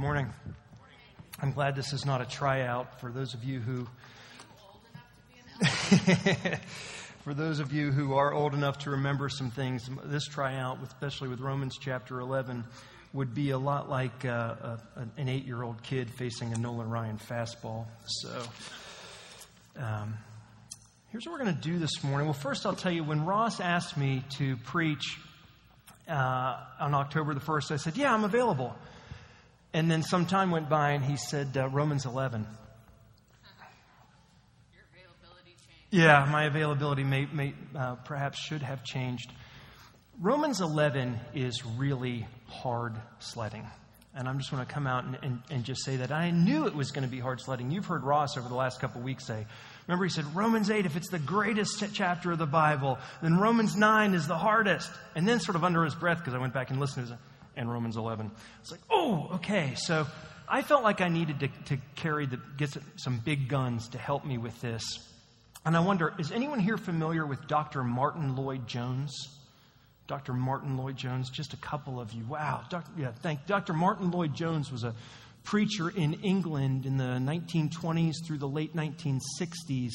morning. I'm glad this is not a tryout for those of you who. for those of you who are old enough to remember some things, this tryout, especially with Romans chapter 11, would be a lot like uh, a, an eight year old kid facing a Nolan Ryan fastball. So, um, here's what we're going to do this morning. Well, first, I'll tell you when Ross asked me to preach uh, on October the 1st, I said, Yeah, I'm available. And then some time went by and he said, uh, Romans 11. Yeah, my availability may, may uh, perhaps should have changed. Romans 11 is really hard sledding. And I'm just going to come out and, and, and, just say that I knew it was going to be hard sledding. You've heard Ross over the last couple weeks say, remember, he said, Romans 8, if it's the greatest chapter of the Bible, then Romans 9 is the hardest. And then, sort of under his breath, because I went back and listened to his, and Romans 11. It's like, oh, okay. So I felt like I needed to, to carry the, get some big guns to help me with this. And I wonder, is anyone here familiar with Dr. Martyn Lloyd-Jones? Dr. Martyn Lloyd-Jones, just a couple of you. Wow. Dr. Yeah, thank Dr. Martyn Lloyd-Jones was a preacher in England in the 1920s through the late 1960s.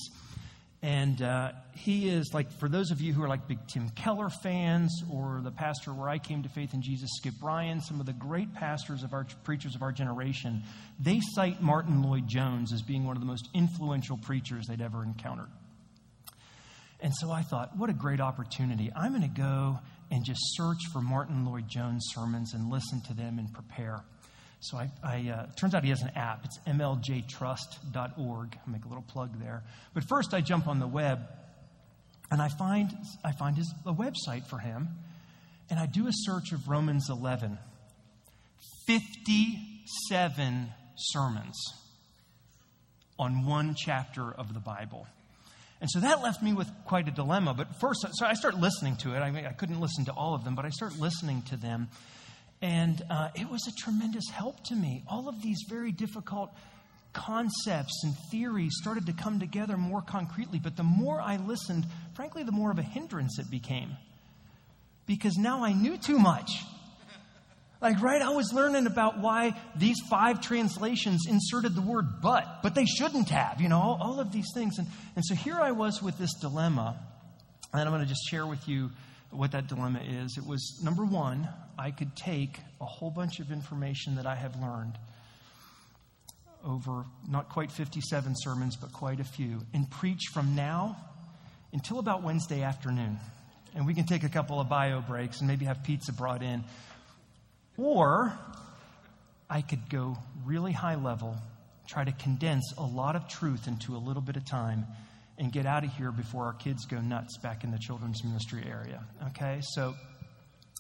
And uh, he is like, for those of you who are like big Tim Keller fans, or the pastor where I came to faith in Jesus, Skip Ryan, some of the great pastors of our preachers of our generation, they cite Martyn Lloyd-Jones as being one of the most influential preachers they'd ever encountered. And so I thought, what a great opportunity. I'm going to go and just search for Martyn Lloyd-Jones sermons and listen to them and prepare. So I, I uh, turns out he has an app. It's mljtrust.org. I'll make a little plug there. But first, I jump on the web, and I find I find his a website for him, and I do a search of Romans 11. Fifty-seven sermons on one chapter of the Bible. And so that left me with quite a dilemma. But first, so I start listening to it. I, mean, I couldn't listen to all of them, but I start listening to them. And uh, it was a tremendous help to me. All of these very difficult concepts and theories started to come together more concretely. But the more I listened, frankly, the more of a hindrance it became. Because now I knew too much. Like, right, I was learning about why these five translations inserted the word but, but they shouldn't have, you know, all, all of these things. And, and so here I was with this dilemma. And I'm going to just share with you what that dilemma is. It was number one, I could take a whole bunch of information that I have learned over not quite 57 sermons, but quite a few, and preach from now until about Wednesday afternoon. And we can take a couple of bio breaks and maybe have pizza brought in. Or I could go really high level, try to condense a lot of truth into a little bit of time, and get out of here before our kids go nuts back in the children's ministry area. Okay? So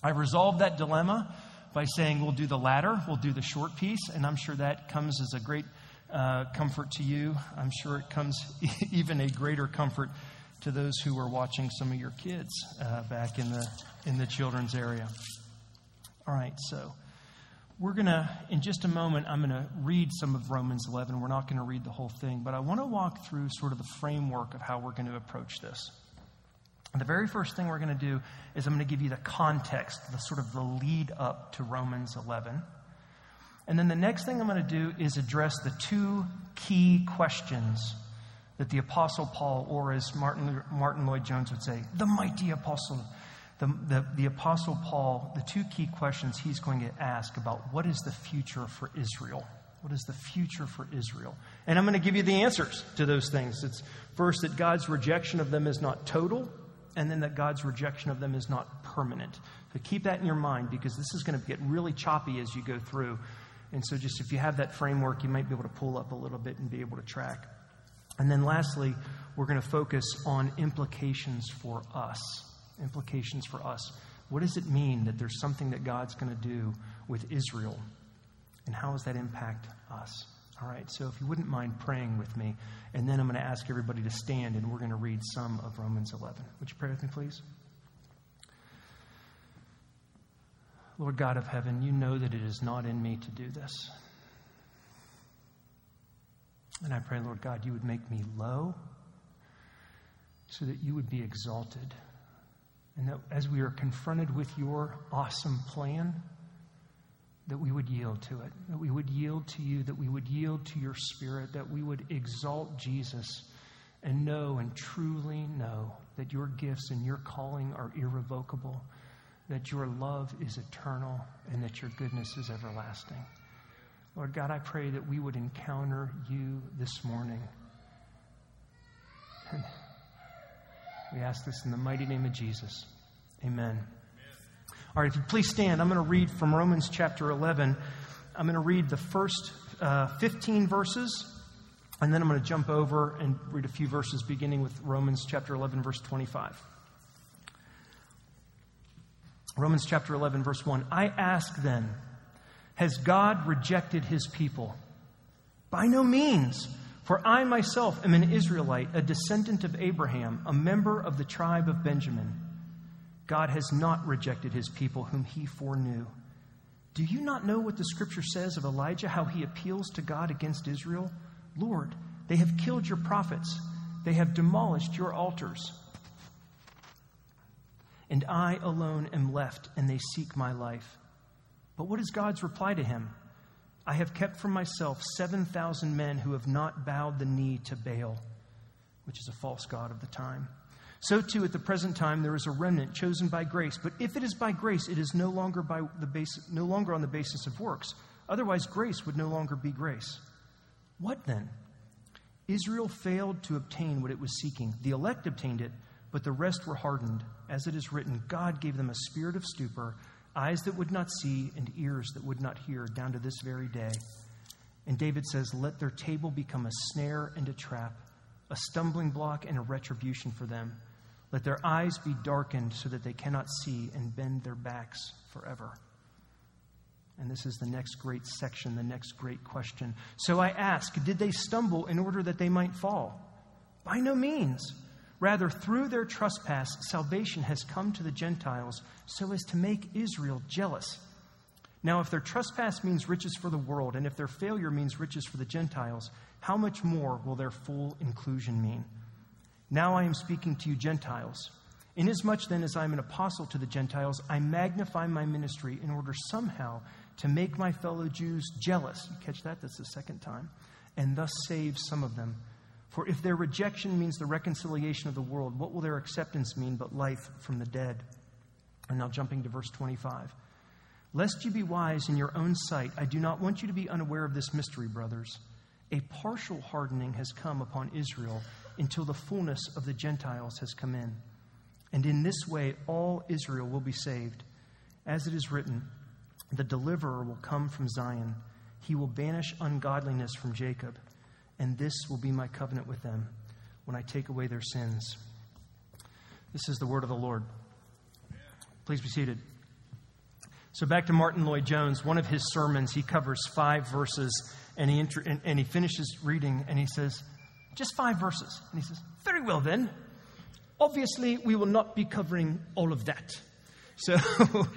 I resolved that dilemma by saying we'll do the latter, we'll do the short piece, and I'm sure that comes as a great uh, comfort to you. I'm sure it comes even a greater comfort to those who are watching some of your kids uh, back in the in the children's area. All right, so we're going to, in just a moment, I'm going to read some of Romans 11. We're not going to read the whole thing, but I want to walk through sort of the framework of how we're going to approach this. And the very first thing we're going to do is I'm going to give you the context, the sort of the lead up to Romans 11. And then the next thing I'm going to do is address the two key questions that the Apostle Paul, or as Martin, Martyn Lloyd-Jones would say, the mighty Apostle the, the, the, Apostle Paul, the two key questions he's going to ask about what is the future for Israel? What is the future for Israel? And I'm going to give you the answers to those things. It's first that God's rejection of them is not total, and then that God's rejection of them is not permanent. So keep that in your mind because this is going to get really choppy as you go through. And so, just if you have that framework, you might be able to pull up a little bit and be able to track. And then, lastly, we're going to focus on implications for us implications for us. What does it mean that there's something that God's going to do with Israel? And how does that impact us? All right, so if you wouldn't mind praying with me, and then I'm going to ask everybody to stand and we're going to read some of Romans 11. Would you pray with me, please? Lord God of heaven, you know that it is not in me to do this. And I pray, Lord God, you would make me low so that you would be exalted. And that as we are confronted with your awesome plan, that we would yield to it, that we would yield to you, that we would yield to your spirit, that we would exalt Jesus and know and truly know that your gifts and your calling are irrevocable, that your love is eternal, and that your goodness is everlasting. Lord God, I pray that we would encounter you this morning. We ask this in the mighty name of Jesus. Amen. All right, if you please stand, I'm going to read from Romans chapter 11. I'm going to read the first uh, 15 verses, and then I'm going to jump over and read a few verses beginning with Romans chapter 11, verse 25. Romans chapter 11, verse 1. I ask then, has God rejected his people? By no means. For I myself am an Israelite, a descendant of Abraham, a member of the tribe of Benjamin. God has not rejected his people whom he foreknew. Do you not know what the scripture says of Elijah, how he appeals to God against Israel? Lord, they have killed your prophets, they have demolished your altars. And I alone am left, and they seek my life. But what is God's reply to him? I have kept for myself 7,000 men who have not bowed the knee to Baal, which is a false god of the time. So too, at the present time, there is a remnant chosen by grace. But if it is by grace, it is no longer, by the base, no longer on the basis of works. Otherwise, grace would no longer be grace. What then? Israel failed to obtain what it was seeking. The elect obtained it, but the rest were hardened. As it is written, God gave them a spirit of stupor, eyes that would not see, and ears that would not hear, down to this very day. And David says, Let their table become a snare and a trap a stumbling block and a retribution for them. Let their eyes be darkened so that they cannot see and bend their backs forever. And this is the next great section, the next great question. So I ask, did they stumble in order that they might fall? By no means. Rather, through their trespass, salvation has come to the Gentiles so as to make Israel jealous. Now, if their trespass means riches for the world, and if their failure means riches for the Gentiles, how much more will their full inclusion mean? Now I am speaking to you, Gentiles. Inasmuch then as I am an apostle to the Gentiles, I magnify my ministry in order somehow to make my fellow Jews jealous. You catch that? That's the second time. And thus save some of them. For if their rejection means the reconciliation of the world, what will their acceptance mean but life from the dead? And now jumping to verse 25. Lest you be wise in your own sight, I do not want you to be unaware of this mystery, brothers a partial hardening has come upon Israel until the fullness of the Gentiles has come in. And in this way, all Israel will be saved. As it is written, the deliverer will come from Zion. He will banish ungodliness from Jacob, and this will be my covenant with them when I take away their sins. This is the word of the Lord. Please be seated. So, back to Martyn Lloyd-Jones, one of his sermons, he covers five verses and he, inter- and, and he finishes reading and he says, Just five verses. And he says, Very well then. Obviously, we will not be covering all of that. So,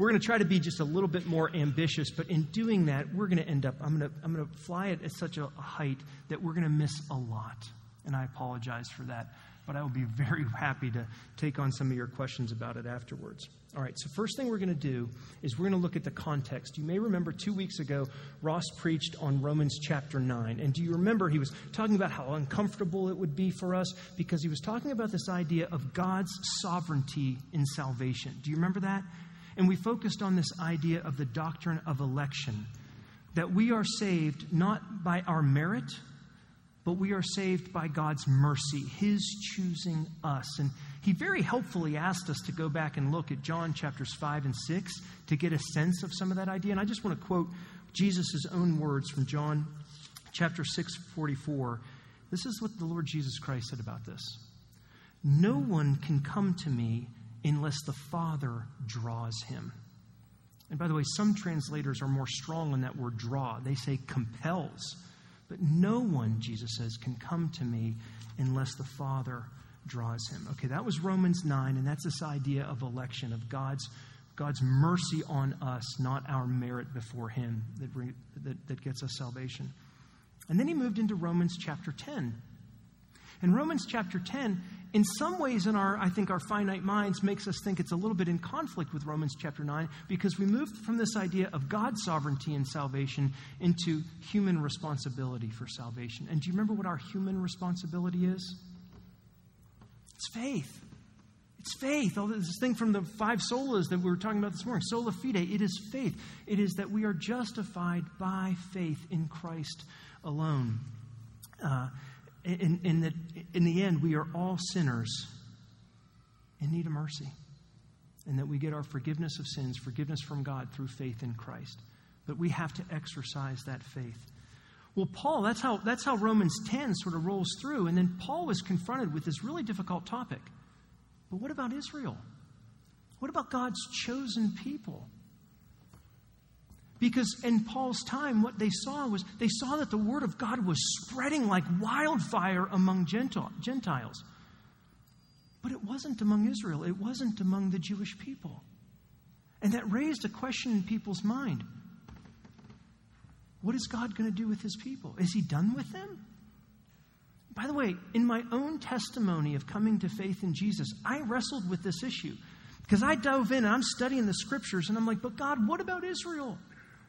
we're going to try to be just a little bit more ambitious, but in doing that, we're going to end up, I'm going to, I'm going to fly it at such a, a height that we're going to miss a lot. And I apologize for that, but I will be very happy to take on some of your questions about it afterwards. All right, so first thing we're going to do is we're going to look at the context. You may remember two weeks ago, Ross preached on Romans chapter 9. And do you remember he was talking about how uncomfortable it would be for us because he was talking about this idea of God's sovereignty in salvation? Do you remember that? And we focused on this idea of the doctrine of election that we are saved not by our merit, but we are saved by God's mercy, His choosing us. And he very helpfully asked us to go back and look at John chapters 5 and 6 to get a sense of some of that idea. And I just want to quote Jesus' own words from John chapter 6, 44. This is what the Lord Jesus Christ said about this No one can come to me unless the Father draws him. And by the way, some translators are more strong on that word draw. They say compels. But no one, Jesus says, can come to me unless the Father draws him. Okay, that was Romans 9, and that's this idea of election, of God's, God's mercy on us, not our merit before him that, that, that gets us salvation. And then he moved into Romans chapter 10. And Romans chapter 10 in some ways, in our, I think, our finite minds makes us think it's a little bit in conflict with Romans chapter 9 because we moved from this idea of God's sovereignty in salvation into human responsibility for salvation. And do you remember what our human responsibility is? It's faith. It's faith. All this thing from the five solas that we were talking about this morning, sola fide, it is faith. It is that we are justified by faith in Christ alone. Uh, in, in, the, in the end, we are all sinners in need of mercy. And that we get our forgiveness of sins, forgiveness from God through faith in Christ. But we have to exercise that faith. Well, Paul, that's how, that's how Romans 10 sort of rolls through. And then Paul was confronted with this really difficult topic. But what about Israel? What about God's chosen people? Because in Paul's time, what they saw was they saw that the word of God was spreading like wildfire among Gentiles. But it wasn't among Israel, it wasn't among the Jewish people. And that raised a question in people's mind What is God going to do with his people? Is he done with them? By the way, in my own testimony of coming to faith in Jesus, I wrestled with this issue because I dove in and I'm studying the scriptures and I'm like, but God, what about Israel?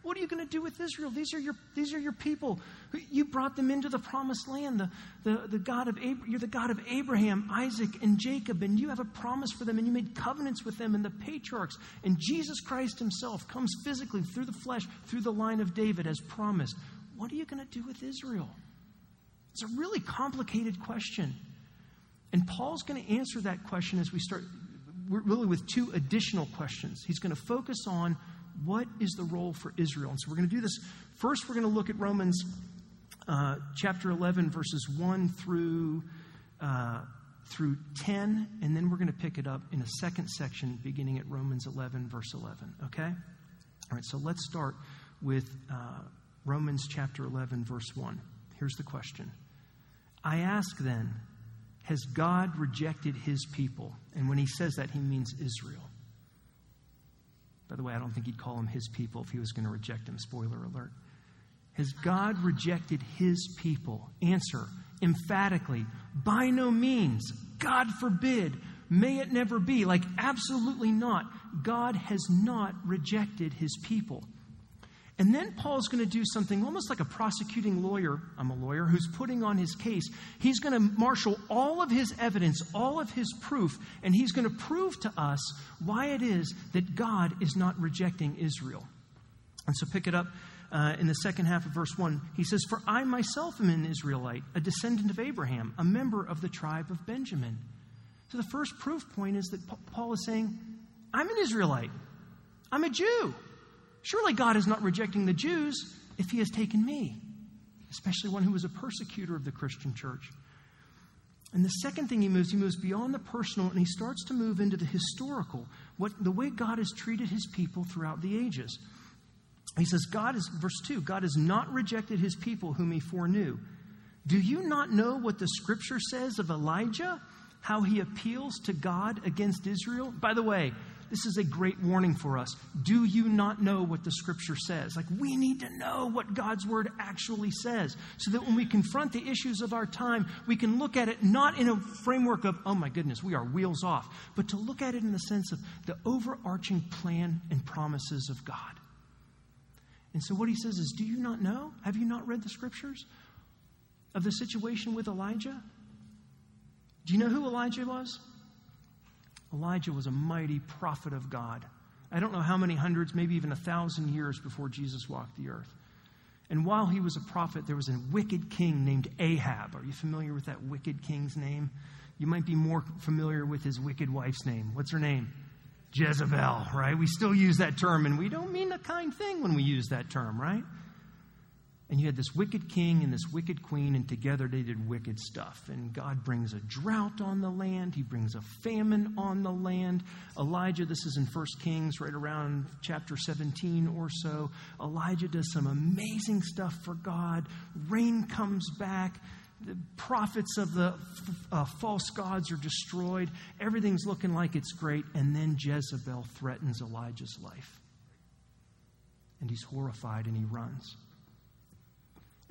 What are you going to do with Israel? These are your, these are your people. You brought them into the promised land. The, the, the God of you're the God of Abraham, Isaac, and Jacob, and you have a promise for them, and you made covenants with them and the patriarchs. And Jesus Christ himself comes physically through the flesh, through the line of David as promised. What are you going to do with Israel? It's a really complicated question. And Paul's going to answer that question as we start, really with two additional questions. He's going to focus on what is the role for Israel? And so we're going to do this. First, we're going to look at Romans uh, chapter 11, verses 1 through, uh, through 10, and then we're going to pick it up in a second section beginning at Romans 11, verse 11. Okay? All right, so let's start with uh, Romans chapter 11, verse 1. Here's the question I ask then, has God rejected his people? And when he says that, he means Israel. By the way, I don't think he'd call them his people if he was going to reject them. Spoiler alert. Has God rejected his people? Answer emphatically by no means. God forbid. May it never be. Like, absolutely not. God has not rejected his people. And then Paul's going to do something almost like a prosecuting lawyer. I'm a lawyer who's putting on his case. He's going to marshal all of his evidence, all of his proof, and he's going to prove to us why it is that God is not rejecting Israel. And so pick it up uh, in the second half of verse 1. He says, For I myself am an Israelite, a descendant of Abraham, a member of the tribe of Benjamin. So the first proof point is that Paul is saying, I'm an Israelite, I'm a Jew. Surely God is not rejecting the Jews if he has taken me, especially one who was a persecutor of the Christian church. And the second thing he moves, he moves beyond the personal and he starts to move into the historical, what the way God has treated his people throughout the ages. He says, God is, verse 2, God has not rejected his people whom he foreknew. Do you not know what the scripture says of Elijah? How he appeals to God against Israel? By the way, this is a great warning for us. Do you not know what the scripture says? Like, we need to know what God's word actually says so that when we confront the issues of our time, we can look at it not in a framework of, oh my goodness, we are wheels off, but to look at it in the sense of the overarching plan and promises of God. And so, what he says is, Do you not know? Have you not read the scriptures of the situation with Elijah? Do you know who Elijah was? Elijah was a mighty prophet of God. I don't know how many hundreds, maybe even a thousand years before Jesus walked the earth. And while he was a prophet, there was a wicked king named Ahab. Are you familiar with that wicked king's name? You might be more familiar with his wicked wife's name. What's her name? Jezebel, right? We still use that term, and we don't mean a kind thing when we use that term, right? And you had this wicked king and this wicked queen, and together they did wicked stuff. And God brings a drought on the land, He brings a famine on the land. Elijah, this is in 1 Kings, right around chapter 17 or so. Elijah does some amazing stuff for God. Rain comes back. The prophets of the uh, false gods are destroyed. Everything's looking like it's great. And then Jezebel threatens Elijah's life. And he's horrified and he runs.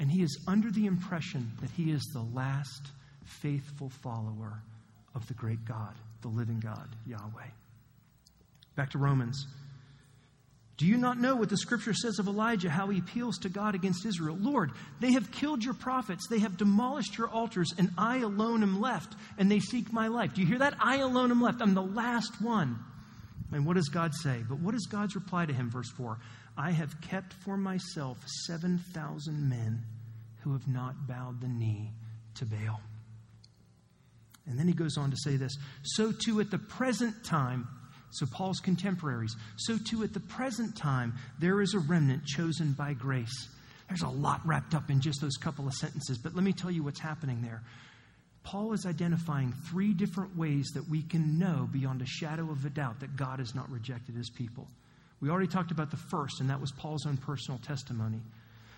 And he is under the impression that he is the last faithful follower of the great God, the living God, Yahweh. Back to Romans. Do you not know what the scripture says of Elijah, how he appeals to God against Israel? Lord, they have killed your prophets, they have demolished your altars, and I alone am left, and they seek my life. Do you hear that? I alone am left. I'm the last one. And what does God say? But what is God's reply to him? Verse 4 I have kept for myself 7,000 men who have not bowed the knee to Baal. And then he goes on to say this So too at the present time, so Paul's contemporaries, so too at the present time, there is a remnant chosen by grace. There's a lot wrapped up in just those couple of sentences, but let me tell you what's happening there. Paul is identifying three different ways that we can know beyond a shadow of a doubt that God has not rejected his people. We already talked about the first, and that was Paul's own personal testimony.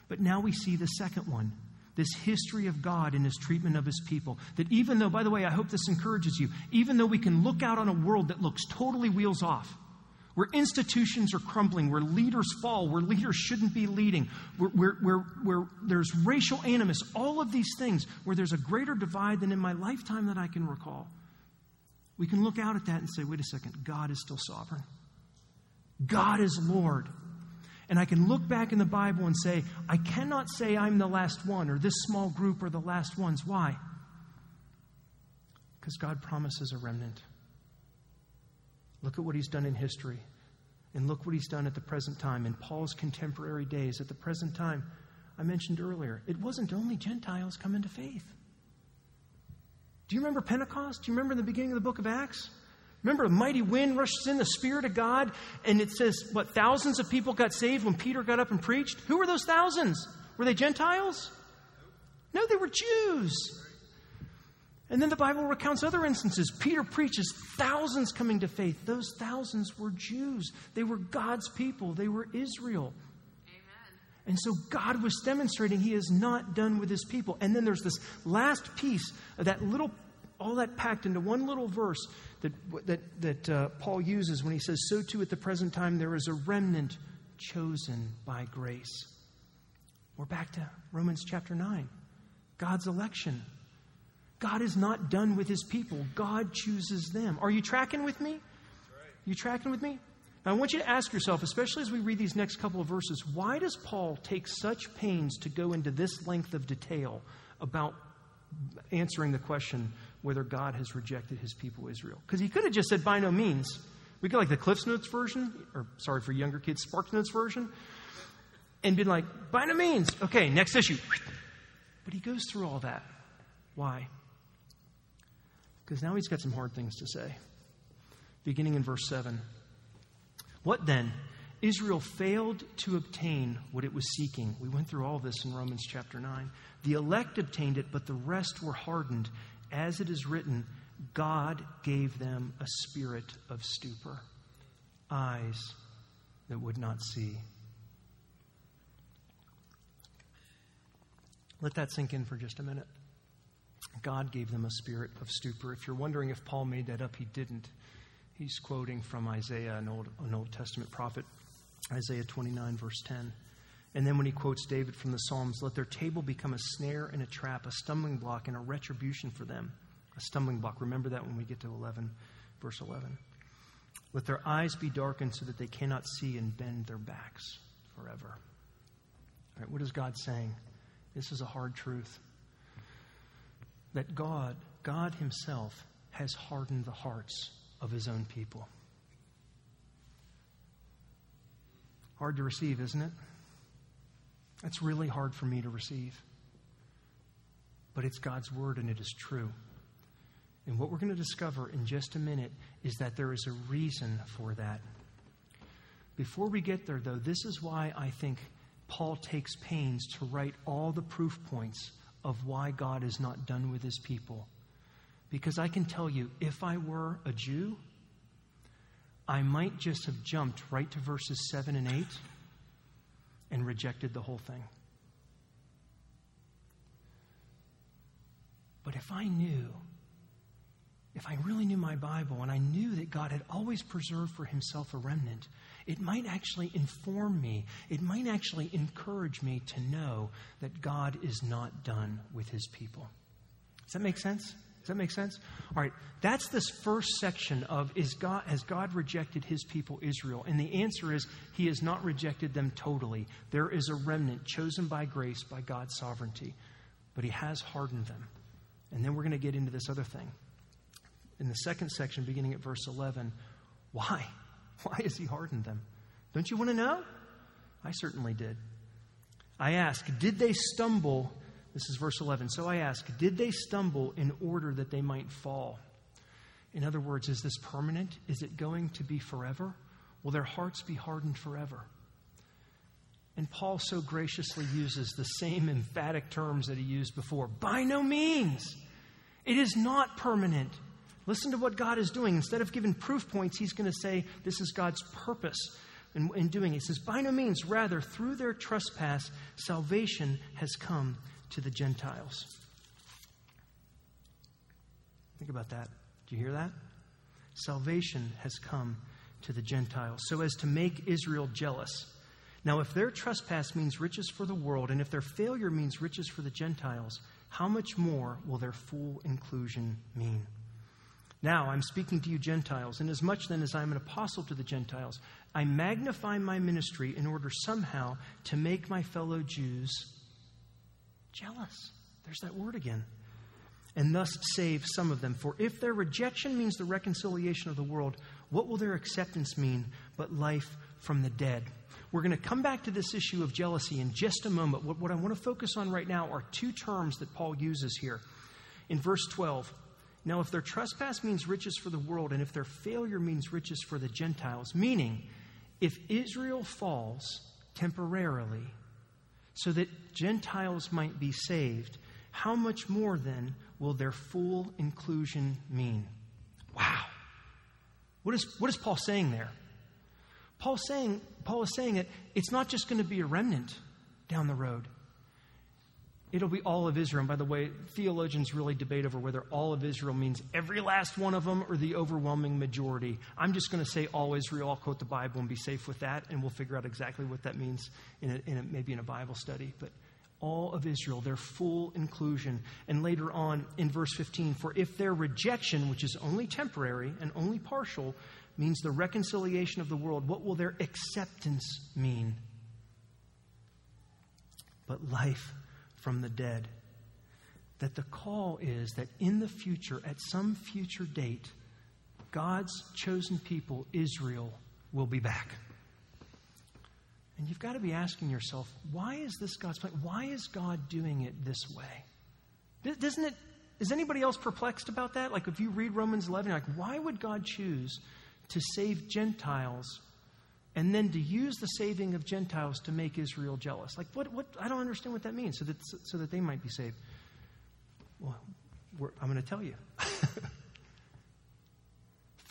But now we see the second one this history of God in his treatment of his people. That even though, by the way, I hope this encourages you, even though we can look out on a world that looks totally wheels off, where institutions are crumbling, where leaders fall, where leaders shouldn't be leading, where, where, where, where, there's racial animus, all of these things, where there's a greater divide than in my lifetime that I can recall, we can look out at that and say, wait a second, God is still sovereign. God is Lord. And I can look back in the Bible and say, I cannot say I'm the last one or this small group are the last ones. Why? Because God promises a remnant. Look at what he's done in history. And look what he's done at the present time, in Paul's contemporary days, at the present time. I mentioned earlier, it wasn't only Gentiles coming to faith. Do you remember Pentecost? Do you remember in the beginning of the book of Acts? Remember, a mighty wind rushes in, the Spirit of God, and it says, what, thousands of people got saved when Peter got up and preached? Who were those thousands? Were they Gentiles? No, they were Jews. And then the Bible recounts other instances. Peter preaches thousands coming to faith. Those thousands were Jews, they were God's people, they were Israel. Amen. And so God was demonstrating He is not done with His people. And then there's this last piece of that little, all that packed into one little verse that, that, that uh, Paul uses when he says, So too at the present time there is a remnant chosen by grace. We're back to Romans chapter 9. God's election. God is not done with his people, God chooses them. Are you tracking with me? You tracking with me? Now, I want you to ask yourself, especially as we read these next couple of verses, why does Paul take such pains to go into this length of detail about answering the question whether God has rejected his people Israel. Because he could have just said, by no means. We could like the Cliffs Notes version, or sorry for younger kids, Spark Notes version, and been like, by no means. Okay, next issue. But he goes through all that. Why? Because now he's got some hard things to say. Beginning in verse 7. What then? Israel failed to obtain what it was seeking. We went through all this in Romans chapter 9. The elect obtained it, but the rest were hardened as it is written, God gave them a spirit of stupor, eyes that would not see. Let that sink in for just a minute. God gave them a spirit of stupor. If you're wondering if Paul made that up, he didn't. He's quoting from Isaiah, an Old, an Old Testament prophet, Isaiah 29, verse 10. And then when he quotes David from the Psalms, let their table become a snare and a trap, a stumbling block and a retribution for them. A stumbling block. Remember that when we get to 11, verse 11. Let their eyes be darkened so that they cannot see and bend their backs forever. All right, what is God saying? This is a hard truth. That God, God Himself, has hardened the hearts of His own people. Hard to receive, isn't it? That's really hard for me to receive. But it's God's word and it is true. And what we're going to discover in just a minute is that there is a reason for that. Before we get there, though, this is why I think Paul takes pains to write all the proof points of why God is not done with his people. Because I can tell you, if I were a Jew, I might just have jumped right to verses 7 and 8 and rejected the whole thing. But if I knew, if I really knew my Bible and I knew that God had always preserved for himself a remnant, it might actually inform me, it might actually encourage me to know that God is not done with his people. Does that make sense? Does that make sense? All right, that's this first section of is God has God rejected his people Israel? And the answer is he has not rejected them totally. There is a remnant chosen by grace by God's sovereignty, but he has hardened them. And then we're going to get into this other thing. In the second section beginning at verse 11, why? Why has he hardened them? Don't you want to know? I certainly did. I ask, did they stumble this is verse 11. So I ask, did they stumble in order that they might fall? In other words, is this permanent? Is it going to be forever? Will their hearts be hardened forever? And Paul so graciously uses the same emphatic terms that he used before. By no means. It is not permanent. Listen to what God is doing. Instead of giving proof points, he's going to say this is God's purpose in, in doing it. He says, By no means, rather, through their trespass, salvation has come to the Gentiles. Think about that. Do you hear that? Salvation has come to the Gentiles so as to make Israel jealous. Now, if their trespass means riches for the world, and if their failure means riches for the Gentiles, how much more will their full inclusion mean? Now I'm speaking to you Gentiles, inasmuch then as I am an apostle to the Gentiles, I magnify my ministry in order somehow to make my fellow Jews Jealous. There's that word again. And thus save some of them. For if their rejection means the reconciliation of the world, what will their acceptance mean but life from the dead? We're going to come back to this issue of jealousy in just a moment. What, what I want to focus on right now are two terms that Paul uses here. In verse 12, now if their trespass means riches for the world, and if their failure means riches for the Gentiles, meaning if Israel falls temporarily, so that Gentiles might be saved, how much more then will their full inclusion mean? Wow. What is, what is Paul saying there? Paul saying, Paul is saying that it's not just going to be a remnant down the road. It'll be all of Israel. And by the way, theologians really debate over whether all of Israel means every last one of them or the overwhelming majority. I'm just going to say all Israel. I'll quote the Bible and be safe with that, and we'll figure out exactly what that means in, a, in a, maybe in a Bible study. But all of Israel, their full inclusion. And later on in verse 15, for if their rejection, which is only temporary and only partial, means the reconciliation of the world, what will their acceptance mean? But life from the dead. That the call is that in the future, at some future date, God's chosen people, Israel, will be back. And you've got to be asking yourself, why is this God's plan? Why is God doing it this way? Doesn't it, is anybody else perplexed about that? Like if you read Romans 11, like, why would God choose to save Gentiles and then to use the saving of Gentiles to make Israel jealous. Like, what, what, I don't understand what that means, so that, so that they might be saved. Well, I'm going to tell you.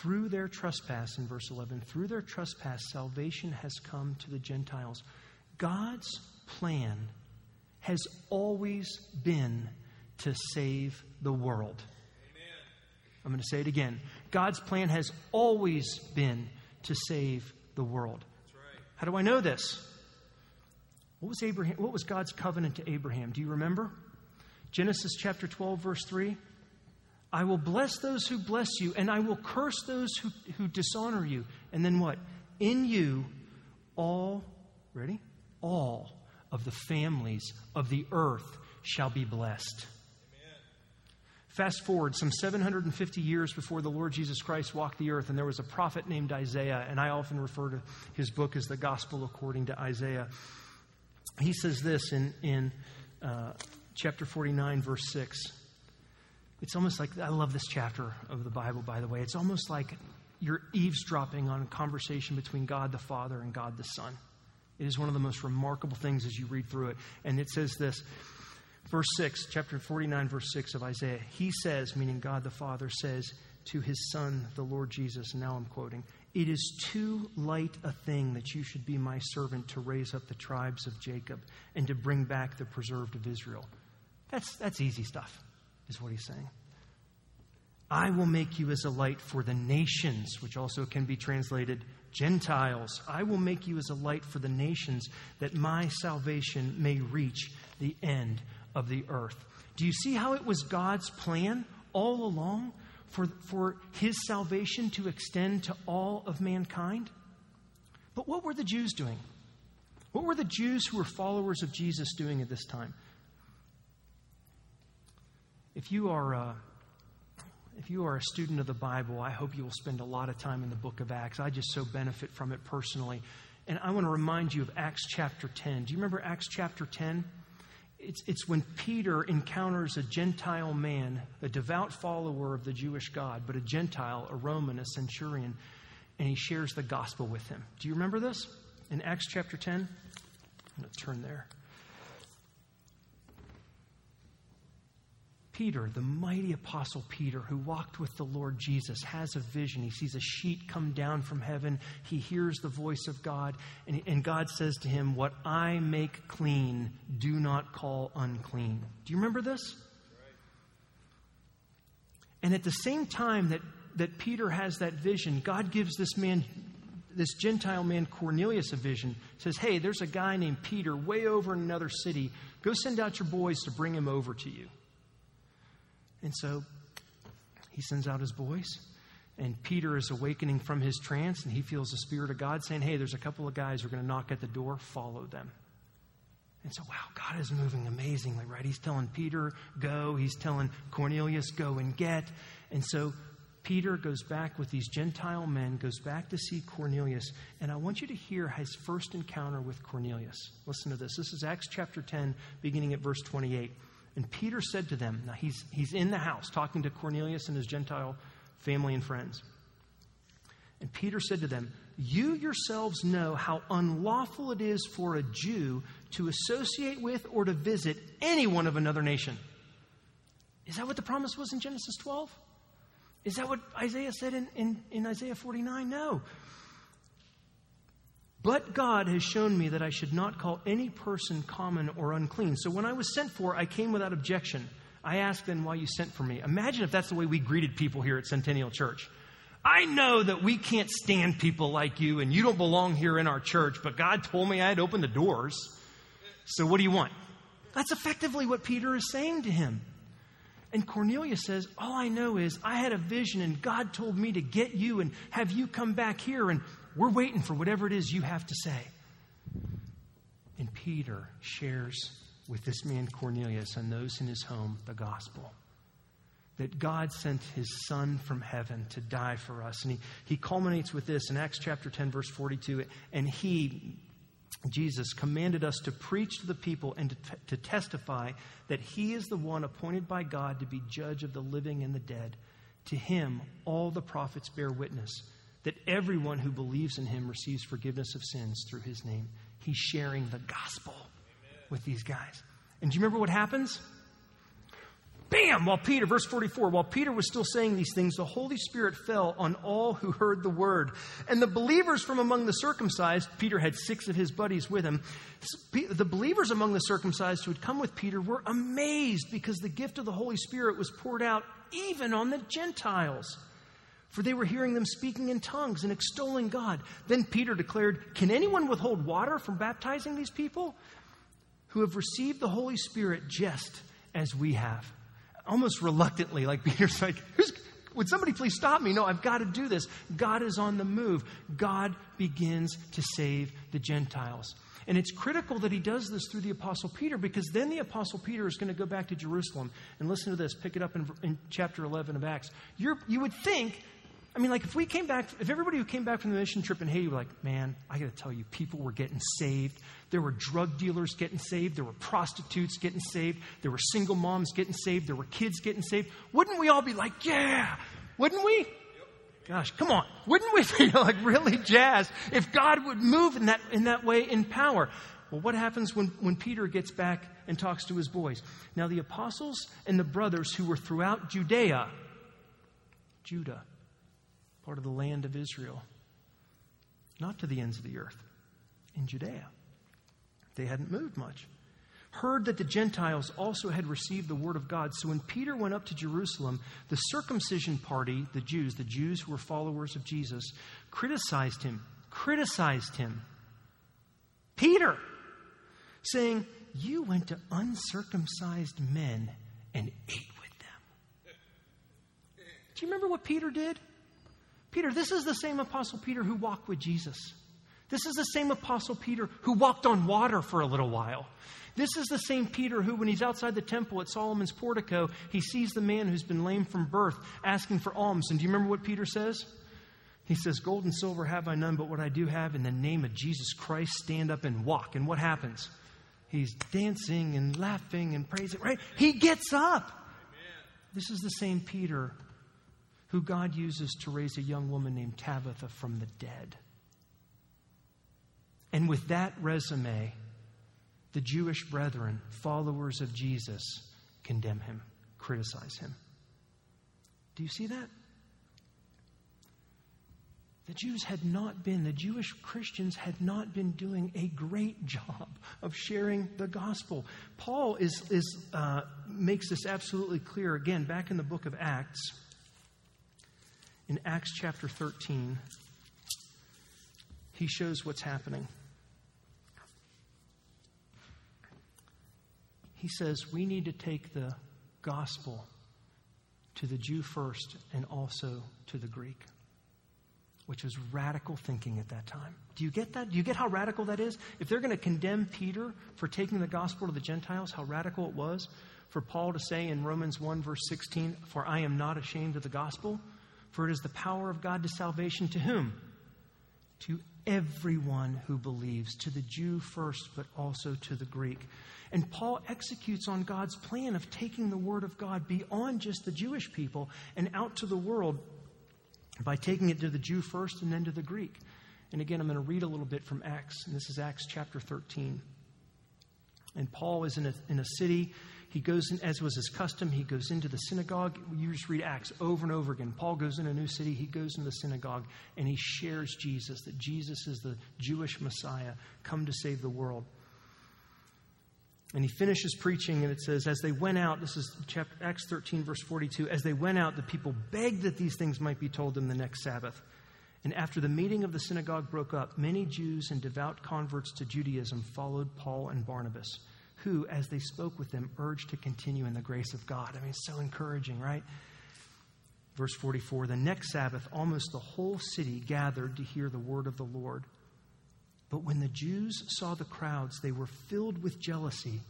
through their trespass, in verse 11, through their trespass, salvation has come to the Gentiles. God's plan has always been to save the world. Amen. I'm going to say it again. God's plan has always been to save the world. Right. How do I know this? What was Abraham what was God's covenant to Abraham? Do you remember? Genesis chapter 12 verse 3. I will bless those who bless you and I will curse those who, who dishonor you. And then what? In you all ready? All of the families of the earth shall be blessed. Fast forward some 750 years before the Lord Jesus Christ walked the earth, and there was a prophet named Isaiah, and I often refer to his book as the Gospel according to Isaiah. He says this in, in uh, chapter 49, verse 6. It's almost like, I love this chapter of the Bible, by the way. It's almost like you're eavesdropping on a conversation between God the Father and God the Son. It is one of the most remarkable things as you read through it. And it says this Verse 6, chapter 49, verse 6 of Isaiah. He says, meaning God the Father says to his Son, the Lord Jesus, now I'm quoting, It is too light a thing that you should be my servant to raise up the tribes of Jacob and to bring back the preserved of Israel. That's, that's easy stuff, is what he's saying. I will make you as a light for the nations, which also can be translated Gentiles. I will make you as a light for the nations, that my salvation may reach the end of the earth. Do you see how it was God's plan all along for, for his salvation to extend to all of mankind? But what were the Jews doing? What were the Jews who were followers of Jesus doing at this time? If you are uh, if you are a student of the Bible, I hope you will spend a lot of time in the book of Acts. I just so benefit from it personally. And I want to remind you of Acts chapter 10. Do you remember Acts chapter 10? It's, it's when Peter encounters a Gentile man, a devout follower of the Jewish God, but a Gentile, a Roman, a centurion, and he shares the gospel with him. Do you remember this? In Acts chapter 10? I'm going to turn there. Peter, the mighty apostle Peter, who walked with the Lord Jesus, has a vision. He sees a sheet come down from heaven. He hears the voice of God, and, and God says to him, What I make clean, do not call unclean. Do you remember this? And at the same time that, that Peter has that vision, God gives this man, this Gentile man Cornelius, a vision. Says, Hey, there's a guy named Peter way over in another city. Go send out your boys to bring him over to you. And so he sends out his boys, and Peter is awakening from his trance, and he feels the Spirit of God saying, Hey, there's a couple of guys who are going to knock at the door, follow them. And so, wow, God is moving amazingly, right? He's telling Peter, go. He's telling Cornelius, go and get. And so Peter goes back with these Gentile men, goes back to see Cornelius. And I want you to hear his first encounter with Cornelius. Listen to this. This is Acts chapter 10, beginning at verse 28. And Peter said to them, now he's, he's in the house talking to Cornelius and his Gentile family and friends. And Peter said to them, You yourselves know how unlawful it is for a Jew to associate with or to visit anyone of another nation. Is that what the promise was in Genesis 12? Is that what Isaiah said in, in, in Isaiah 49? No. But God has shown me that I should not call any person common or unclean. So when I was sent for, I came without objection. I asked then why you sent for me. Imagine if that's the way we greeted people here at Centennial Church. I know that we can't stand people like you and you don't belong here in our church, but God told me I'd open the doors. So what do you want? That's effectively what Peter is saying to him. And Cornelius says, All I know is I had a vision and God told me to get you and have you come back here. And we're waiting for whatever it is you have to say. And Peter shares with this man Cornelius and those in his home the gospel that God sent his son from heaven to die for us. And he, he culminates with this in Acts chapter 10, verse 42. And he, Jesus, commanded us to preach to the people and to, t- to testify that he is the one appointed by God to be judge of the living and the dead. To him, all the prophets bear witness that everyone who believes in him receives forgiveness of sins through his name. He's sharing the gospel Amen. with these guys. And do you remember what happens? Bam! While Peter, verse 44, while Peter was still saying these things, the Holy Spirit fell on all who heard the word. And the believers from among the circumcised, Peter had six of his buddies with him, the believers among the circumcised who had come with Peter were amazed because the gift of the Holy Spirit was poured out even on the Gentiles for they were hearing them speaking in tongues and extolling God. Then Peter declared, Can anyone withhold water from baptizing these people who have received the Holy Spirit just as we have? Almost reluctantly, like Peter's like, would somebody please stop me? No, I've got to do this. God is on the move. God begins to save the Gentiles. And it's critical that he does this through the Apostle Peter because then the Apostle Peter is going to go back to Jerusalem. And listen to this, pick it up in, in chapter 11 of Acts. You're, you would think I mean, like, if we came back, if everybody who came back from the mission trip in Haiti were like, man, I got to tell you, people were getting saved. There were drug dealers getting saved. There were prostitutes getting saved. There were single moms getting saved. There were kids getting saved. Wouldn't we all be like, yeah? Wouldn't we? Gosh, come on. Wouldn't we be like really jazzed if God would move in that, in that way in power? Well, what happens when, when Peter gets back and talks to his boys? Now, the apostles and the brothers who were throughout Judea, Judah, part of the land of Israel, not to the ends of the earth, in Judea. They hadn't moved much. Heard that the Gentiles also had received the word of God. So when Peter went up to Jerusalem, the circumcision party, the Jews, the Jews who were followers of Jesus, criticized him, criticized him. Peter, saying, You went to uncircumcised men and ate with them. Do you remember what Peter did? Peter, this is the same Apostle Peter who walked with Jesus. This is the same Apostle Peter who walked on water for a little while. This is the same Peter who, when he's outside the temple at Solomon's portico, he sees the man who's been lame from birth asking for alms. And do you remember what Peter says? He says, Gold and silver have I none, but what I do have, in the name of Jesus Christ, stand up and walk. And what happens? He's dancing and laughing and praising, right? He gets up. Amen. This is the same Peter who God uses to raise a young woman named Tabitha from the dead. And with that resume, the Jewish brethren, followers of Jesus, condemn him, criticize him. Do you see that? The Jews had not been, the Jewish Christians had not been doing a great job of sharing the gospel. Paul is, is, uh, makes this absolutely clear again back in the book of Acts. In Acts chapter 13, he shows what's happening. he says we need to take the gospel to the Jew first and also to the Greek, which was radical thinking at that time. Do you get that? Do you get how radical that is? If they're going to condemn Peter for taking the gospel to the Gentiles, how radical it was for Paul to say in Romans 1, verse 16, For I am not ashamed of the gospel, for it is the power of God to salvation to whom? To everyone who believes, to the Jew first, but also to the Greek. And Paul executes on God's plan of taking the Word of God beyond just the Jewish people and out to the world by taking it to the Jew first and then to the Greek. And again, I'm going to read a little bit from Acts, and this is Acts chapter 13. And Paul is in a, in a city. He goes in, as was his custom, he goes into the synagogue. You just read Acts over and over again. Paul goes in a new city, he goes into the synagogue, and he shares Jesus, that Jesus is the Jewish Messiah, come to save the world. And he finishes preaching, and it says, As they went out, this is chapter, Acts 13, verse 42, as they went out, the people begged that these things might be told them the next Sabbath. And after the meeting of the synagogue broke up, many Jews and devout converts to Judaism followed Paul and Barnabas, who, as they spoke with them, urged to continue in the grace of God. I mean, it's so encouraging, right? Verse 44 The next Sabbath, almost the whole city gathered to hear the word of the Lord. But when the Jews saw the crowds, they were filled with jealousy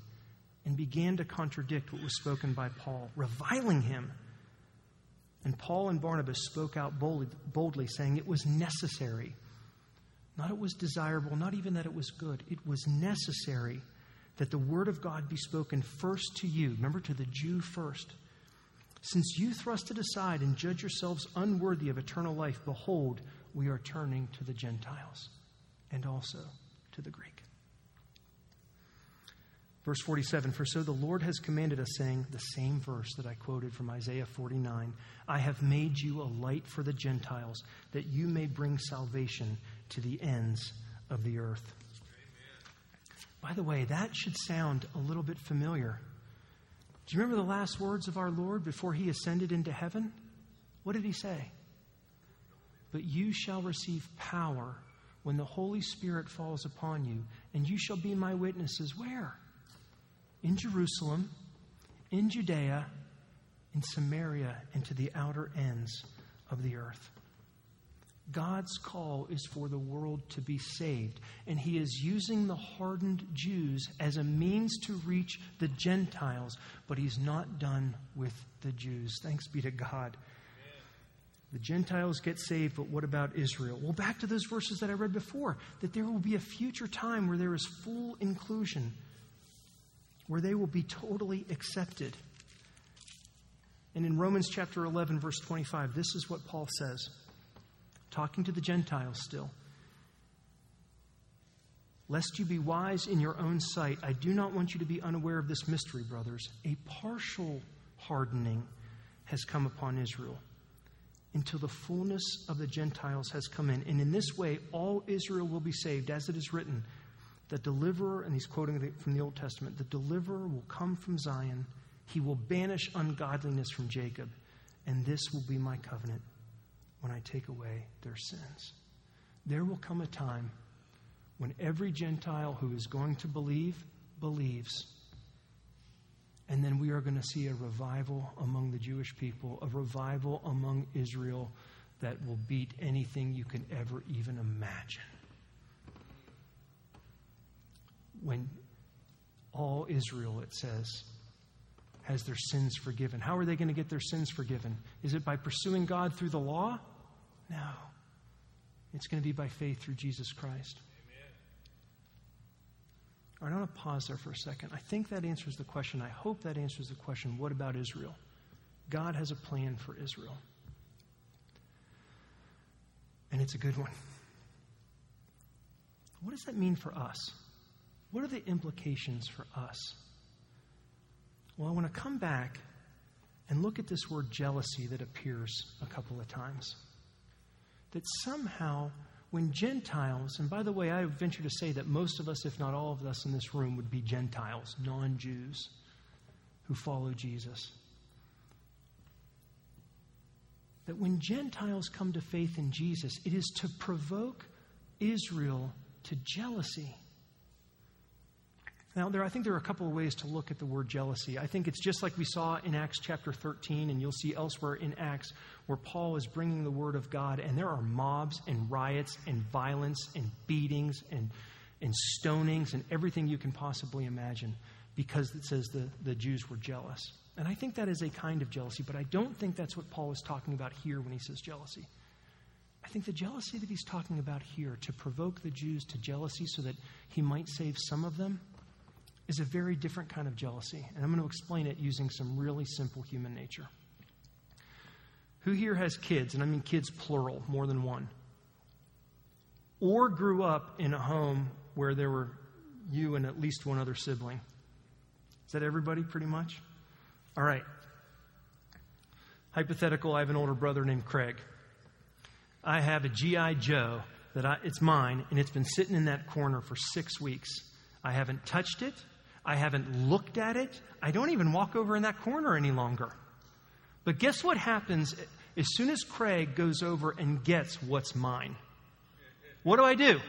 and began to contradict what was spoken by Paul, reviling him. And Paul and Barnabas spoke out boldly, boldly, saying it was necessary. Not it was desirable, not even that it was good. It was necessary that the word of God be spoken first to you. Remember, to the Jew first. Since you thrust it aside and judge yourselves unworthy of eternal life, behold, we are turning to the Gentiles and also to the Greek. Verse 47 For so the Lord has commanded us, saying, the same verse that I quoted from Isaiah 49 I have made you a light for the Gentiles, that you may bring salvation to the ends of the earth. By the way, that should sound a little bit familiar. Do you remember the last words of our Lord before he ascended into heaven? What did he say? But you shall receive power when the Holy Spirit falls upon you, and you shall be my witnesses. Where? In Jerusalem, in Judea, in Samaria, and to the outer ends of the earth. God's call is for the world to be saved, and He is using the hardened Jews as a means to reach the Gentiles, but He's not done with the Jews. Thanks be to God. The Gentiles get saved, but what about Israel? Well, back to those verses that I read before that there will be a future time where there is full inclusion, where they will be totally accepted. And in Romans chapter 11, verse 25, this is what Paul says, talking to the Gentiles still. Lest you be wise in your own sight, I do not want you to be unaware of this mystery, brothers. A partial hardening has come upon Israel until the fullness of the Gentiles has come in. And in this way, all Israel will be saved, as it is written. The deliverer, and he's quoting from the Old Testament, the deliverer will come from Zion. He will banish ungodliness from Jacob. And this will be my covenant when I take away their sins. There will come a time when every Gentile who is going to believe believes. And then we are going to see a revival among the Jewish people, a revival among Israel that will beat anything you can ever even imagine. When all Israel, it says, has their sins forgiven. How are they going to get their sins forgiven? Is it by pursuing God through the law? No. It's going to be by faith through Jesus Christ. All right, I want to pause there for a second. I think that answers the question. I hope that answers the question what about Israel? God has a plan for Israel. And it's a good one. What does that mean for us? What are the implications for us? Well, I want to come back and look at this word jealousy that appears a couple of times. That somehow, when Gentiles, and by the way, I venture to say that most of us, if not all of us in this room, would be Gentiles, non Jews, who follow Jesus. That when Gentiles come to faith in Jesus, it is to provoke Israel to jealousy. Now, there, I think there are a couple of ways to look at the word jealousy. I think it's just like we saw in Acts chapter 13, and you'll see elsewhere in Acts where Paul is bringing the word of God, and there are mobs and riots and violence and beatings and, and stonings and everything you can possibly imagine because it says the, the Jews were jealous. And I think that is a kind of jealousy, but I don't think that's what Paul is talking about here when he says jealousy. I think the jealousy that he's talking about here, to provoke the Jews to jealousy so that he might save some of them, is a very different kind of jealousy. And I'm going to explain it using some really simple human nature. Who here has kids? And I mean kids plural, more than one. Or grew up in a home where there were you and at least one other sibling. Is that everybody pretty much? All right. Hypothetical I have an older brother named Craig. I have a G.I. Joe that I, it's mine, and it's been sitting in that corner for six weeks. I haven't touched it. I haven't looked at it. I don't even walk over in that corner any longer. But guess what happens as soon as Craig goes over and gets what's mine? What do I do?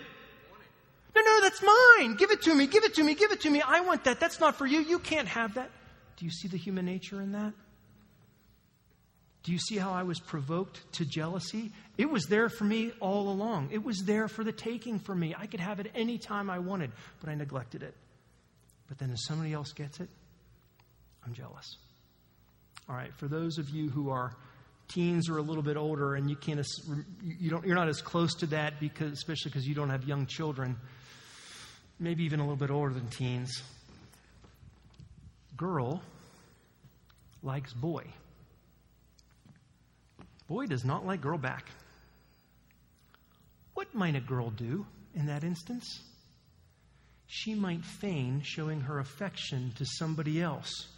No, no, that's mine. Give it to me. Give it to me. Give it to me. I want that. That's not for you. You can't have that. Do you see the human nature in that? Do you see how I was provoked to jealousy? It was there for me all along. It was there for the taking for me. I could have it any time I wanted, but I neglected it. But then as somebody else gets it, I'm jealous. All right, for those of you who are teens or a little bit older and you can't you don't you're not as close to that because especially because you don't have young children, maybe even a little bit older than teens. Girl likes boy. Boy does not like girl back. What might a girl do in that instance? She might feign showing her affection to somebody else.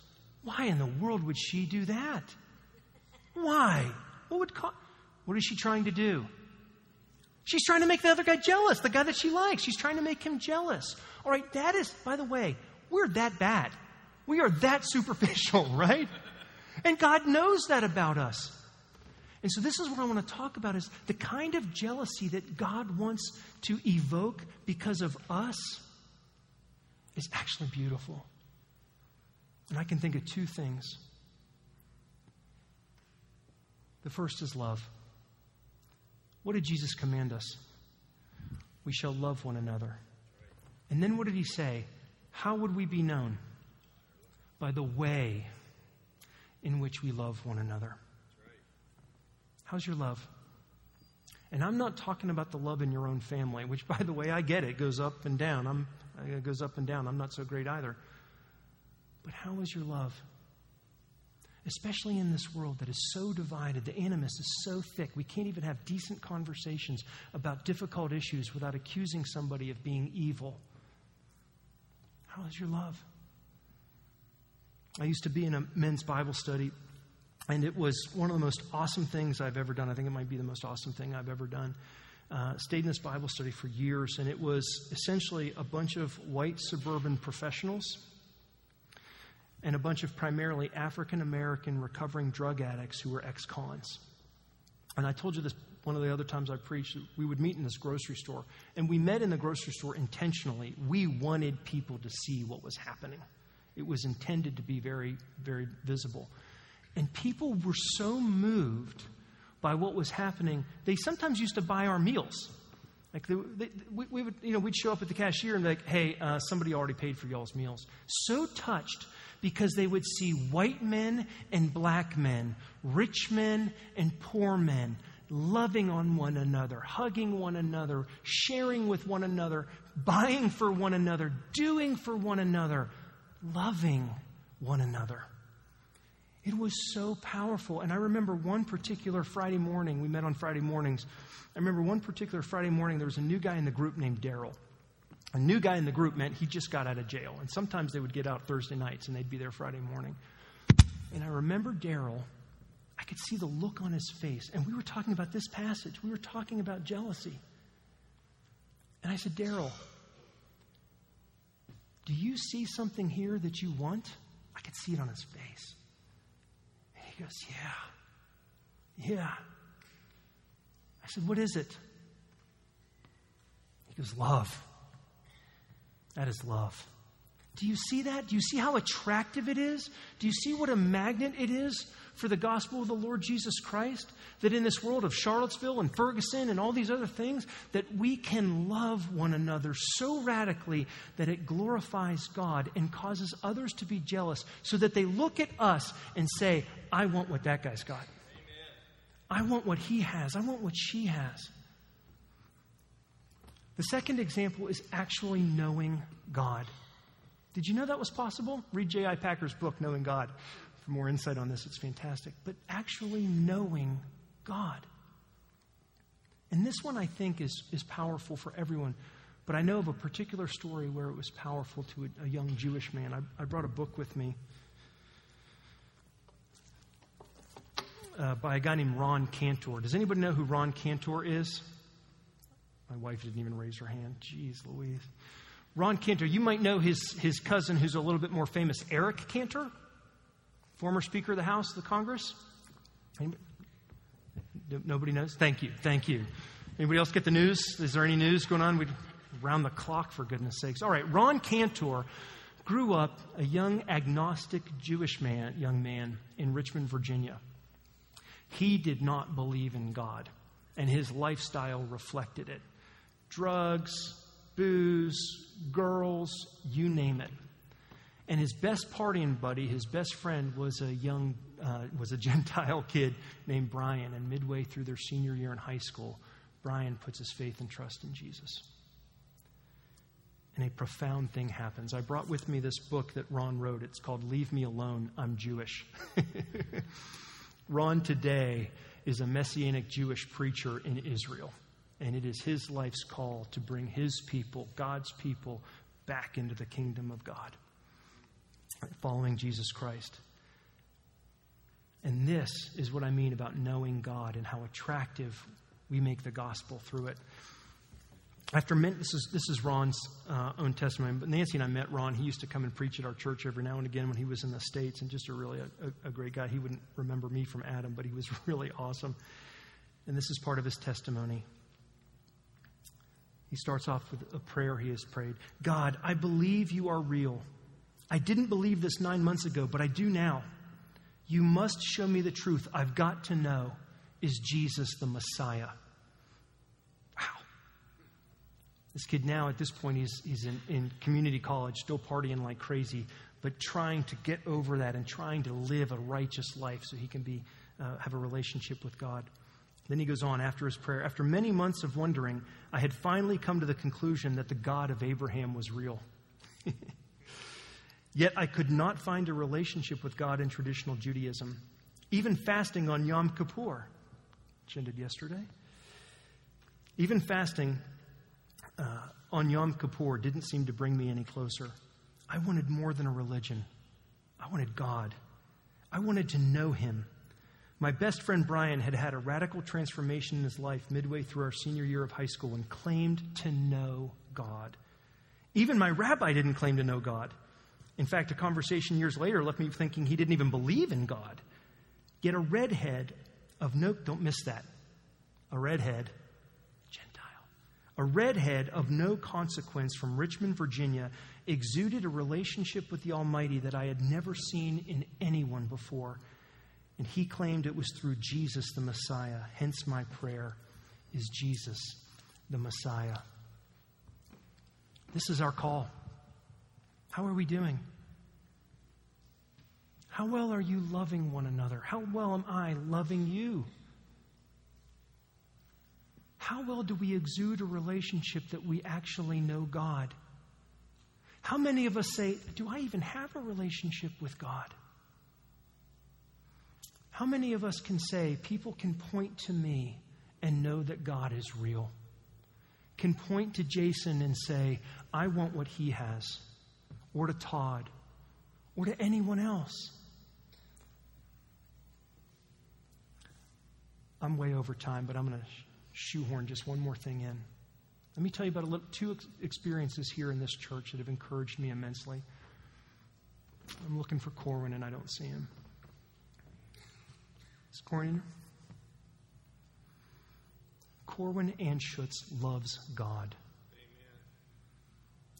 Why in the world would she do that? Why? What would co- What is she trying to do? She's trying to make the other guy jealous, the guy that she likes. She's trying to make him jealous. All right, that is, by the way, we're that bad. We are that superficial, right? And God knows that about us. And so this is what I want to talk about is the kind of jealousy that God wants to evoke because of us is actually beautiful. And I can think of two things. The first is love. What did Jesus command us? We shall love one another. And then what did he say? How would we be known? By the way in which we love one another. How's your love? And I'm not talking about the love in your own family, which, by the way, I get it, goes up and down. I'm, it goes up and down. I'm not so great either. But how is your love? Especially in this world that is so divided, the animus is so thick, we can't even have decent conversations about difficult issues without accusing somebody of being evil. How is your love? I used to be in a men's Bible study and it was one of the most awesome things I've ever done. I think it might be the most awesome thing I've ever done. Uh, stayed in this Bible study for years, and it was essentially a bunch of white suburban professionals and a bunch of primarily African American recovering drug addicts who were ex cons. And I told you this one of the other times I preached, we would meet in this grocery store. And we met in the grocery store intentionally. We wanted people to see what was happening. It was intended to be very, very visible. And people were so moved by what was happening, they sometimes used to buy our meals. Like they, they, we, we, would, you know, we'd show up at the cashier and be like, "Hey, uh, somebody already paid for y'all's meals." So touched because they would see white men and black men, rich men and poor men, loving on one another, hugging one another, sharing with one another, buying for one another, doing for one another, loving one another. It was so powerful. And I remember one particular Friday morning, we met on Friday mornings. I remember one particular Friday morning, there was a new guy in the group named Daryl. A new guy in the group meant he just got out of jail. And sometimes they would get out Thursday nights and they'd be there Friday morning. And I remember Daryl, I could see the look on his face. And we were talking about this passage, we were talking about jealousy. And I said, Daryl, do you see something here that you want? I could see it on his face. He goes, Yeah. Yeah. I said, What is it? He goes, Love. That is love. Do you see that? Do you see how attractive it is? Do you see what a magnet it is for the gospel of the Lord Jesus Christ? That in this world of Charlottesville and Ferguson and all these other things, that we can love one another so radically that it glorifies God and causes others to be jealous so that they look at us and say, I want what that guy's got. I want what he has. I want what she has. The second example is actually knowing God. Did you know that was possible? Read J.I. Packer's book, Knowing God, for more insight on this. It's fantastic. But actually knowing God. And this one, I think, is, is powerful for everyone. But I know of a particular story where it was powerful to a, a young Jewish man. I, I, brought a book with me uh, by a guy named Ron Cantor. Does anybody know who Ron Cantor is? My wife didn't even raise her hand. Jeez Louise. Ron Cantor, you might know his, his cousin who's a little bit more famous, Eric Cantor, former Speaker of the House, of the Congress. Anybody? Nobody knows? Thank you. Thank you. Anybody else get the news? Is there any news going on? We round the clock, for goodness sakes. All right, Ron Cantor grew up a young agnostic Jewish man, young man in Richmond, Virginia. He did not believe in God, and his lifestyle reflected it. Drugs, booze, girls, you name it. And his best partying buddy, his best friend, was a young, uh, was a Gentile kid named Brian. And midway through their senior year in high school, Brian puts his faith and trust in Jesus. And a profound thing happens. I brought with me this book that Ron wrote. It's called Leave Me Alone, I'm Jewish. Ron today is a messianic Jewish preacher in Israel. And it is his life's call to bring his people, God's people, back into the kingdom of God, following Jesus Christ. And this is what I mean about knowing God and how attractive we make the gospel through it. After this is this is Ron's uh, own testimony, but Nancy and I met Ron. He used to come and preach at our church every now and again when he was in the states, and just a really a, a great guy. He wouldn't remember me from Adam, but he was really awesome. And this is part of his testimony. He starts off with a prayer he has prayed God, I believe you are real. I didn't believe this nine months ago, but I do now. You must show me the truth. I've got to know is Jesus the Messiah? Wow. This kid now, at this point, he's, he's in, in community college, still partying like crazy, but trying to get over that and trying to live a righteous life so he can be, uh, have a relationship with God. Then he goes on after his prayer. After many months of wondering, I had finally come to the conclusion that the God of Abraham was real. Yet I could not find a relationship with God in traditional Judaism. Even fasting on Yom Kippur, which ended yesterday, even fasting uh, on Yom Kippur didn't seem to bring me any closer. I wanted more than a religion, I wanted God. I wanted to know Him. My best friend Brian had had a radical transformation in his life midway through our senior year of high school and claimed to know God. Even my rabbi didn't claim to know God. In fact, a conversation years later left me thinking he didn't even believe in God. Yet a redhead of no, don't miss that. A redhead, Gentile. A redhead of no consequence from Richmond, Virginia, exuded a relationship with the Almighty that I had never seen in anyone before. And he claimed it was through Jesus the Messiah. Hence, my prayer is Jesus the Messiah. This is our call. How are we doing? How well are you loving one another? How well am I loving you? How well do we exude a relationship that we actually know God? How many of us say, Do I even have a relationship with God? How many of us can say, People can point to me and know that God is real? Can point to Jason and say, I want what he has, or to Todd, or to anyone else. I'm way over time, but I'm going to shoehorn just one more thing in. Let me tell you about little, two experiences here in this church that have encouraged me immensely. I'm looking for Corwin and I don't see him. Is Corwin? Corwin Anschutz loves God.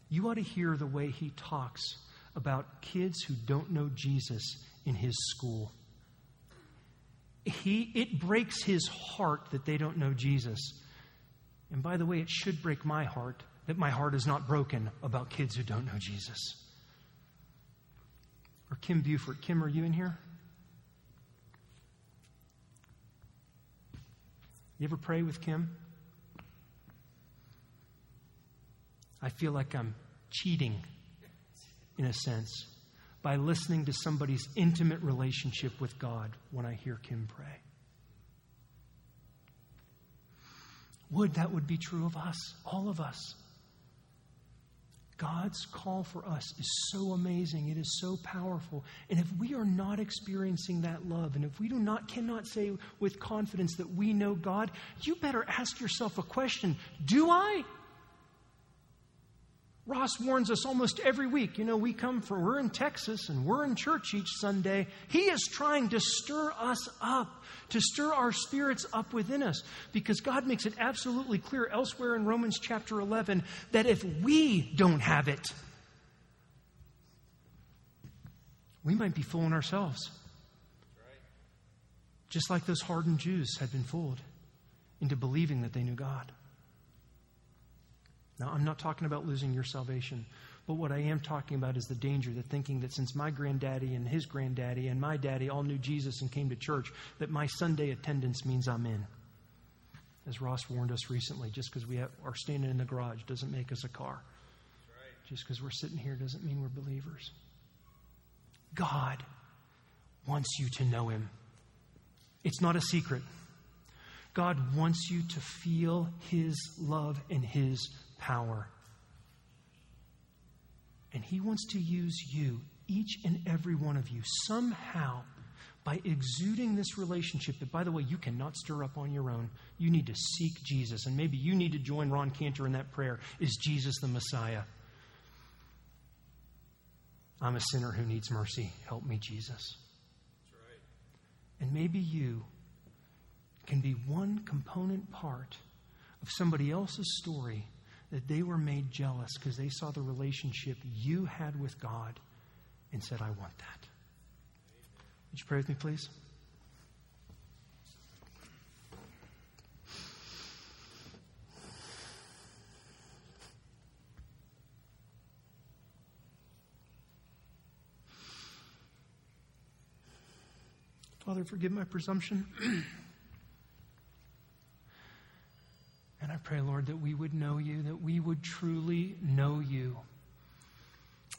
You ought to hear the way he talks about kids who don't know Jesus in his school. He, it breaks his heart that they don't know Jesus. And by the way, it should break my heart that my heart is not broken about kids who don't know Jesus. Or Kim Buford. Kim, are you in here? You ever pray with Kim? I feel like I'm cheating, in a sense, by listening to somebody's intimate relationship with God when I hear Kim pray. Would that would be true of us, all of us. God's call for us is so amazing. It is so powerful. And if we are not experiencing that love, and if we do not cannot say with confidence that we know God, you better ask yourself a question. Do I? Ross warns us almost every week. You know, we come from, we're in Texas and we're in church each Sunday. He is trying to stir us up, to stir our spirits up within us, because God makes it absolutely clear elsewhere in Romans chapter 11 that if we don't have it, we might be fooling ourselves. Just like those hardened Jews had been fooled into believing that they knew God. Now, I'm not talking about losing your salvation, but what I am talking about is the danger that thinking that since my granddaddy and his granddaddy and my daddy all knew Jesus and came to church, that my Sunday attendance means I'm in. As Ross warned us recently, just because we are standing in the garage doesn't make us a car. Right. Just because we're sitting here doesn't mean we're believers. God wants you to know Him. It's not a secret. God wants you to feel His love and His power. And He wants to use you, each and every one of you, somehow by exuding this relationship that, by the way, you cannot stir up on your own. You need to seek Jesus. And maybe you need to join Ron Cantor in that prayer Is Jesus the Messiah? I'm a sinner who needs mercy. Help me, Jesus. Right. And maybe you can be one component part of somebody else's story that they were made jealous because they saw the relationship you had with God and said, I want that. Would you pray with me, please? Father, forgive my presumption. And I pray, Lord, that we would know you, that we would truly know you,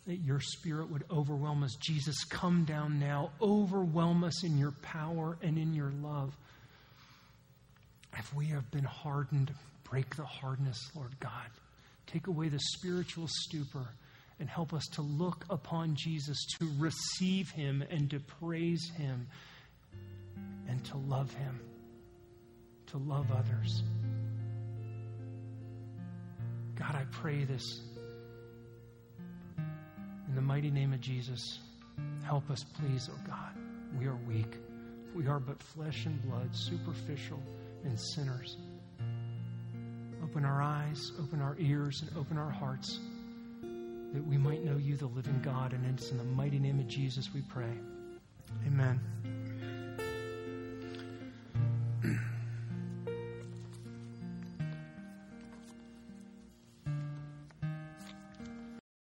that your spirit would overwhelm us. Jesus, come down now, overwhelm us in your power and in your love. If we have been hardened, break the hardness, Lord God. Take away the spiritual stupor and help us to look upon Jesus, to receive him and to praise him and to love him, to love others. God, I pray this in the mighty name of Jesus. Help us, please, oh God. We are weak. We are but flesh and blood, superficial and sinners. Open our eyes, open our ears, and open our hearts that we might know you, the living God. And it's in the mighty name of Jesus we pray. Amen.